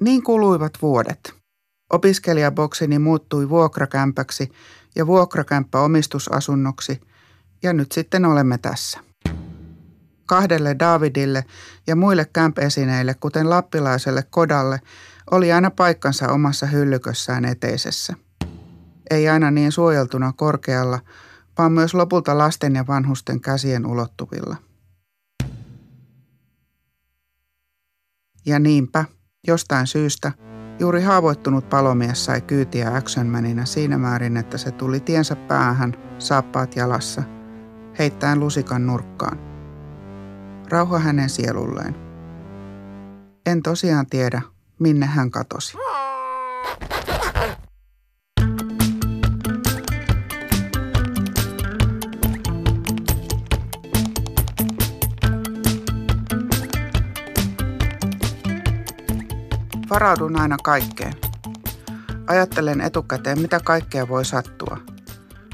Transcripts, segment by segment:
Niin kuluivat vuodet. Opiskelijaboksini muuttui vuokrakämpäksi ja vuokrakämppä omistusasunnoksi ja nyt sitten olemme tässä. Kahdelle Davidille ja muille kämpesineille, kuten lappilaiselle kodalle, oli aina paikkansa omassa hyllykössään eteisessä. Ei aina niin suojeltuna korkealla, vaan myös lopulta lasten ja vanhusten käsien ulottuvilla. Ja niinpä, jostain syystä, juuri haavoittunut palomies sai kyytiä actionmaninä siinä määrin, että se tuli tiensä päähän, saappaat jalassa, heittäen lusikan nurkkaan. Rauha hänen sielulleen. En tosiaan tiedä, minne hän katosi. Varaudun aina kaikkeen. Ajattelen etukäteen, mitä kaikkea voi sattua.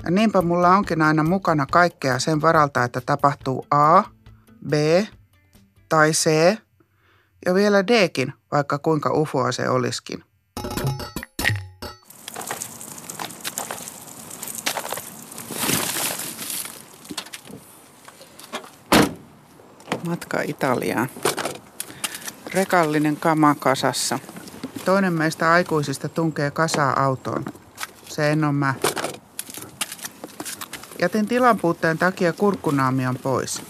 Ja niinpä mulla onkin aina mukana kaikkea sen varalta, että tapahtuu A, B tai C ja vielä Dkin, vaikka kuinka ufoa se olisikin. Matka Italiaan. Rekallinen kama kasassa. Toinen meistä aikuisista tunkee kasaa autoon. Se en ole mä. Jätin tilan puutteen takia kurkkunaamion pois.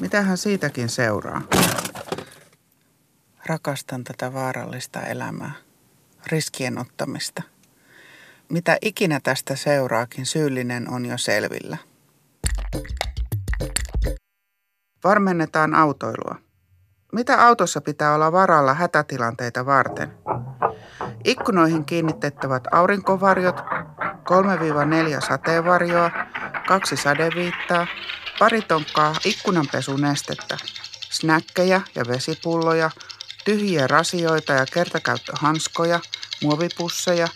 Mitähän siitäkin seuraa? Rakastan tätä vaarallista elämää, riskien ottamista. Mitä ikinä tästä seuraakin, syyllinen on jo selvillä. Varmennetaan autoilua. Mitä autossa pitää olla varalla hätätilanteita varten? Ikkunoihin kiinnitettävät aurinkovarjot, 3-4 sateenvarjoa, kaksi sadeviittaa, pari tonkkaa ikkunanpesunestettä, snäkkejä ja vesipulloja, tyhjiä rasioita ja kertakäyttöhanskoja, muovipusseja,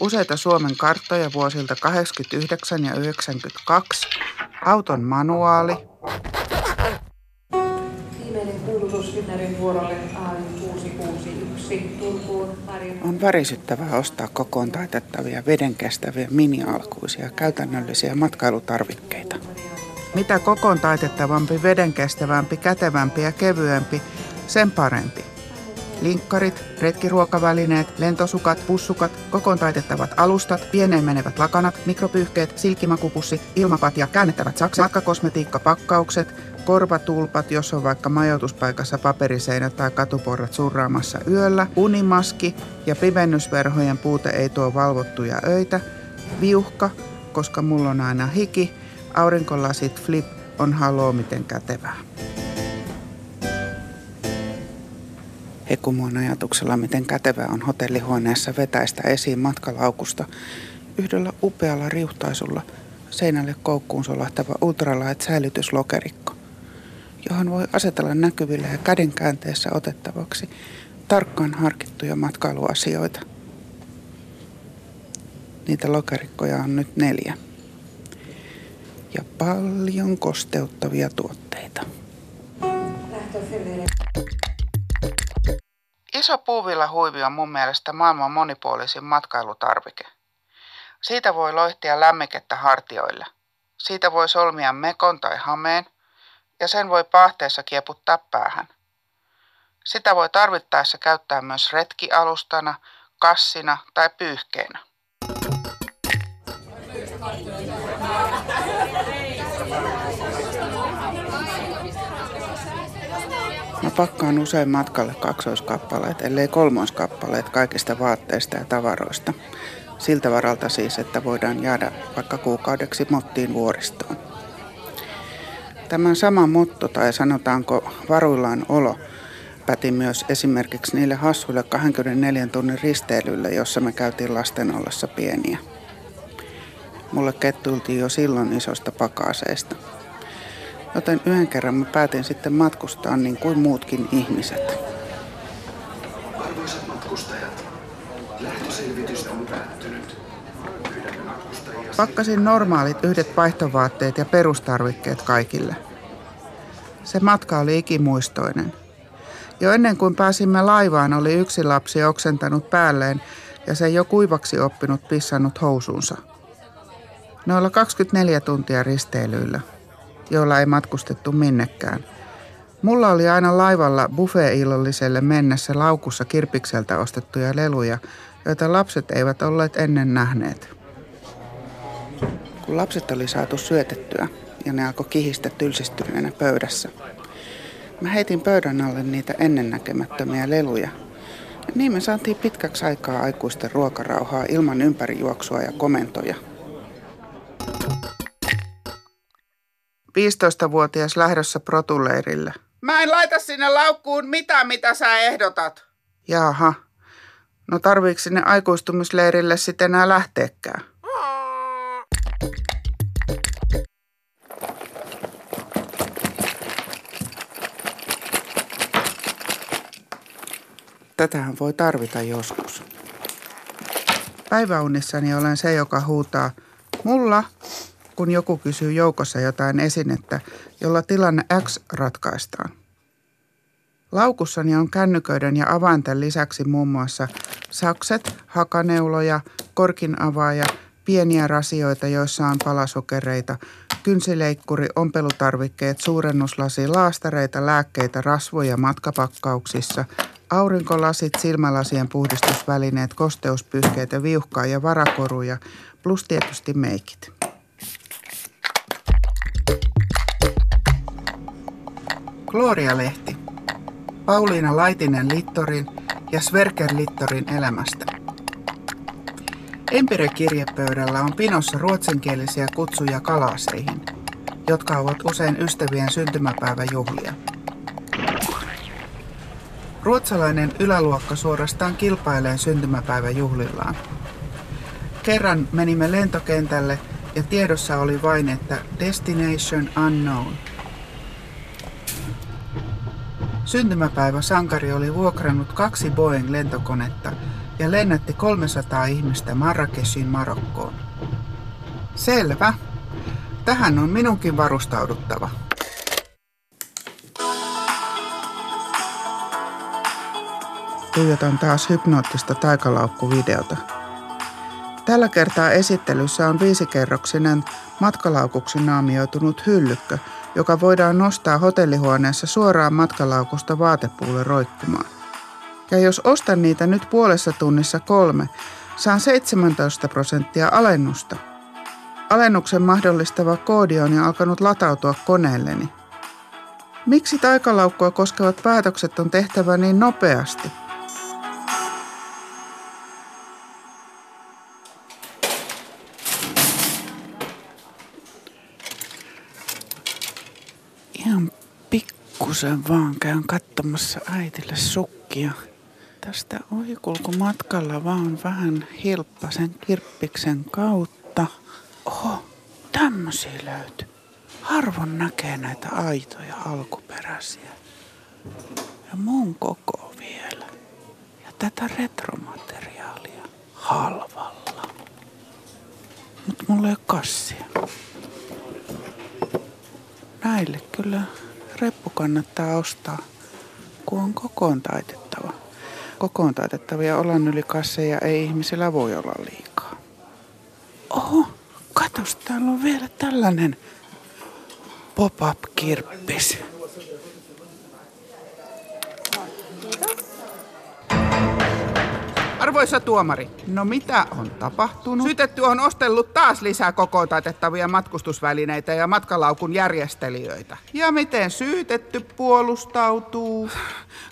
useita Suomen karttoja vuosilta 89 ja 92, auton manuaali, vuorolle A661 Turkuun. On värisyttävää ostaa kokoon taitettavia vedenkestäviä minialkuisia käytännöllisiä matkailutarvikkeita. Mitä kokoon taitettavampi, vedenkestävämpi, kätevämpi ja kevyempi, sen parempi. Linkkarit, retkiruokavälineet, lentosukat, pussukat, kokoon taitettavat alustat, pieneen menevät lakanat, mikropyyhkeet, silkkimakupussit, ilmapatja, käännettävät sakset, matkakosmetiikkapakkaukset, korvatulpat, jos on vaikka majoituspaikassa paperiseinät tai katuporrat surraamassa yöllä, unimaski ja pimennysverhojen puute ei tuo valvottuja öitä, viuhka, koska mulla on aina hiki, aurinkolasit flip on haloo miten kätevää. Hekumoon ajatuksella, miten kätevää on hotellihuoneessa vetäistä esiin matkalaukusta yhdellä upealla riuhtaisulla seinälle koukkuun solahtava ultralight säilytyslokerikko johon voi asetella näkyville ja kädenkäänteessä otettavaksi tarkkaan harkittuja matkailuasioita. Niitä lokerikkoja on nyt neljä. Ja paljon kosteuttavia tuotteita. Iso puuvilla huivi on mun mielestä maailman monipuolisin matkailutarvike. Siitä voi loihtia lämmikettä hartioille. Siitä voi solmia mekon tai hameen – ja sen voi pahteessa kieputtaa päähän. Sitä voi tarvittaessa käyttää myös retkialustana, kassina tai pyyhkeenä. Mä pakkaan usein matkalle kaksoiskappaleet, ellei kolmoiskappaleet kaikista vaatteista ja tavaroista. Siltä varalta siis, että voidaan jäädä vaikka kuukaudeksi mottiin vuoristoon. Tämä sama motto tai sanotaanko varuillaan olo päti myös esimerkiksi niille hassuille 24 tunnin risteilylle, jossa me käytiin lasten ollessa pieniä. Mulle kettuiltiin jo silloin isosta pakaseista. Joten yhden kerran mä päätin sitten matkustaa niin kuin muutkin ihmiset. Arvoisat matkustajat, lähtöselvitys on päättynyt. Pakkasin normaalit yhdet vaihtovaatteet ja perustarvikkeet kaikille. Se matka oli ikimuistoinen. Jo ennen kuin pääsimme laivaan, oli yksi lapsi oksentanut päälleen ja se jo kuivaksi oppinut pissannut housuunsa. Noilla 24 tuntia risteilyillä, joilla ei matkustettu minnekään. Mulla oli aina laivalla buffet-illolliselle mennessä laukussa kirpikseltä ostettuja leluja, joita lapset eivät olleet ennen nähneet. Kun lapset oli saatu syötettyä ja ne alkoi kihistä tylsistyneenä pöydässä, Mä heitin pöydän alle niitä ennennäkemättömiä leluja. Ja niin me saatiin pitkäksi aikaa aikuisten ruokarauhaa ilman ympärijuoksua ja komentoja. 15-vuotias lähdössä protuleirille. Mä en laita sinne laukkuun mitään, mitä sä ehdotat. Jaha. No tarviiko sinne aikuistumisleirille sitten enää lähteekään? Tätähän voi tarvita joskus. Päiväunissani olen se, joka huutaa mulla, kun joku kysyy joukossa jotain esinettä, jolla tilanne X ratkaistaan. Laukussani on kännyköiden ja avainten lisäksi muun muassa sakset, hakaneuloja, korkin avaaja, pieniä rasioita, joissa on palasokereita, kynsileikkuri, ompelutarvikkeet, suurennuslasi, laastareita, lääkkeitä, rasvoja matkapakkauksissa, Aurinkolasit, silmälasien puhdistusvälineet, kosteuspyyhkeet ja viuhkaa ja varakoruja, plus tietysti meikit. Gloria-lehti. Pauliina Laitinen Littorin ja Sverker Littorin elämästä. Empire-kirjepöydällä on pinossa ruotsinkielisiä kutsuja kalaseihin, jotka ovat usein ystävien syntymäpäiväjuhlia. Ruotsalainen yläluokka suorastaan kilpailee syntymäpäiväjuhlillaan. Kerran menimme lentokentälle ja tiedossa oli vain, että Destination Unknown. Syntymäpäivä sankari oli vuokrannut kaksi Boeing-lentokonetta ja lennätti 300 ihmistä Marrakeshin Marokkoon. Selvä. Tähän on minunkin varustauduttava. tuijotan taas hypnoottista taikalaukkuvideota. Tällä kertaa esittelyssä on viisikerroksinen matkalaukuksi naamioitunut hyllykkö, joka voidaan nostaa hotellihuoneessa suoraan matkalaukusta vaatepuulle roikkumaan. Ja jos ostan niitä nyt puolessa tunnissa kolme, saan 17 prosenttia alennusta. Alennuksen mahdollistava koodi on jo alkanut latautua koneelleni. Miksi taikalaukkua koskevat päätökset on tehtävä niin nopeasti? Pikkusen vaan käyn katsomassa äitille sukkia. Tästä ohikulkumatkalla vaan vähän hilppasen kirppiksen kautta. Oho, tämmösiä löytyy. Harvoin näkee näitä aitoja alkuperäisiä. Ja mun koko vielä. Ja tätä retromateriaalia halvalla. Mutta mulla ei ole kassia. Näille kyllä reppu kannattaa ostaa, kun on kokoon taitettava. Kokoon taitettavia olan yli kasseja ei ihmisillä voi olla liikaa. Oho, katos, täällä on vielä tällainen pop-up-kirppis. Arvoisa tuomari, no mitä on tapahtunut? Syytetty on ostellut taas lisää kokoon taitettavia matkustusvälineitä ja matkalaukun järjestelijöitä. Ja miten syytetty puolustautuu?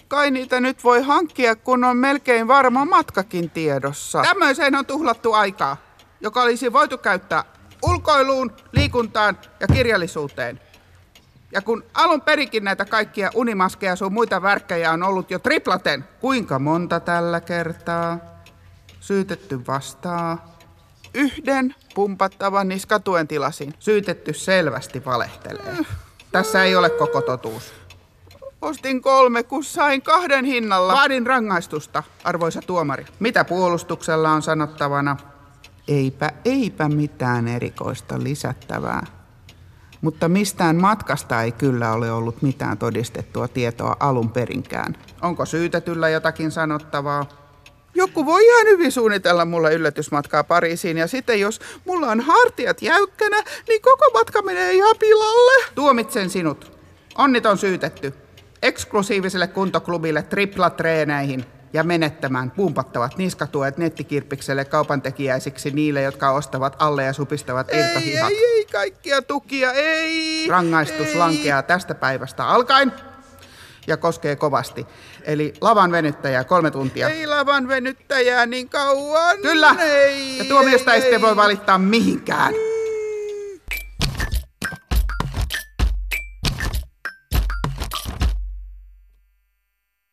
Kai niitä nyt voi hankkia, kun on melkein varma matkakin tiedossa. Tämmöiseen on tuhlattu aikaa, joka olisi voitu käyttää ulkoiluun, liikuntaan ja kirjallisuuteen. Ja kun alun perikin näitä kaikkia unimaskeja sun muita värkkejä on ollut jo triplaten, kuinka monta tällä kertaa? Syytetty vastaa. Yhden pumpattavan niskatuen tilasin. Syytetty selvästi valehtelee. Tässä ei ole koko totuus. Ostin kolme, kun sain kahden hinnalla. Vaadin rangaistusta, arvoisa tuomari. Mitä puolustuksella on sanottavana? Eipä, eipä mitään erikoista lisättävää. Mutta mistään matkasta ei kyllä ole ollut mitään todistettua tietoa alun perinkään. Onko syytetyllä jotakin sanottavaa? Joku voi ihan hyvin suunnitella mulle yllätysmatkaa Pariisiin ja sitten jos mulla on hartiat jäykkänä, niin koko matka menee ihan pilalle. Tuomitsen sinut. Onnit on syytetty. Eksklusiiviselle kuntoklubille triplatreeneihin ja menettämään pumpattavat niskatuet nettikirpikselle kaupantekijäisiksi niille, jotka ostavat alle ja supistavat irtohihat. Ei, ei, ei, kaikkia tukia, ei! Rangaistus ei. lankeaa tästä päivästä alkaen ja koskee kovasti. Eli lavan venyttäjää kolme tuntia. Ei lavan venyttäjää niin kauan. Kyllä. Ei, ja tuomiosta ei, ei sitten voi valittaa mihinkään.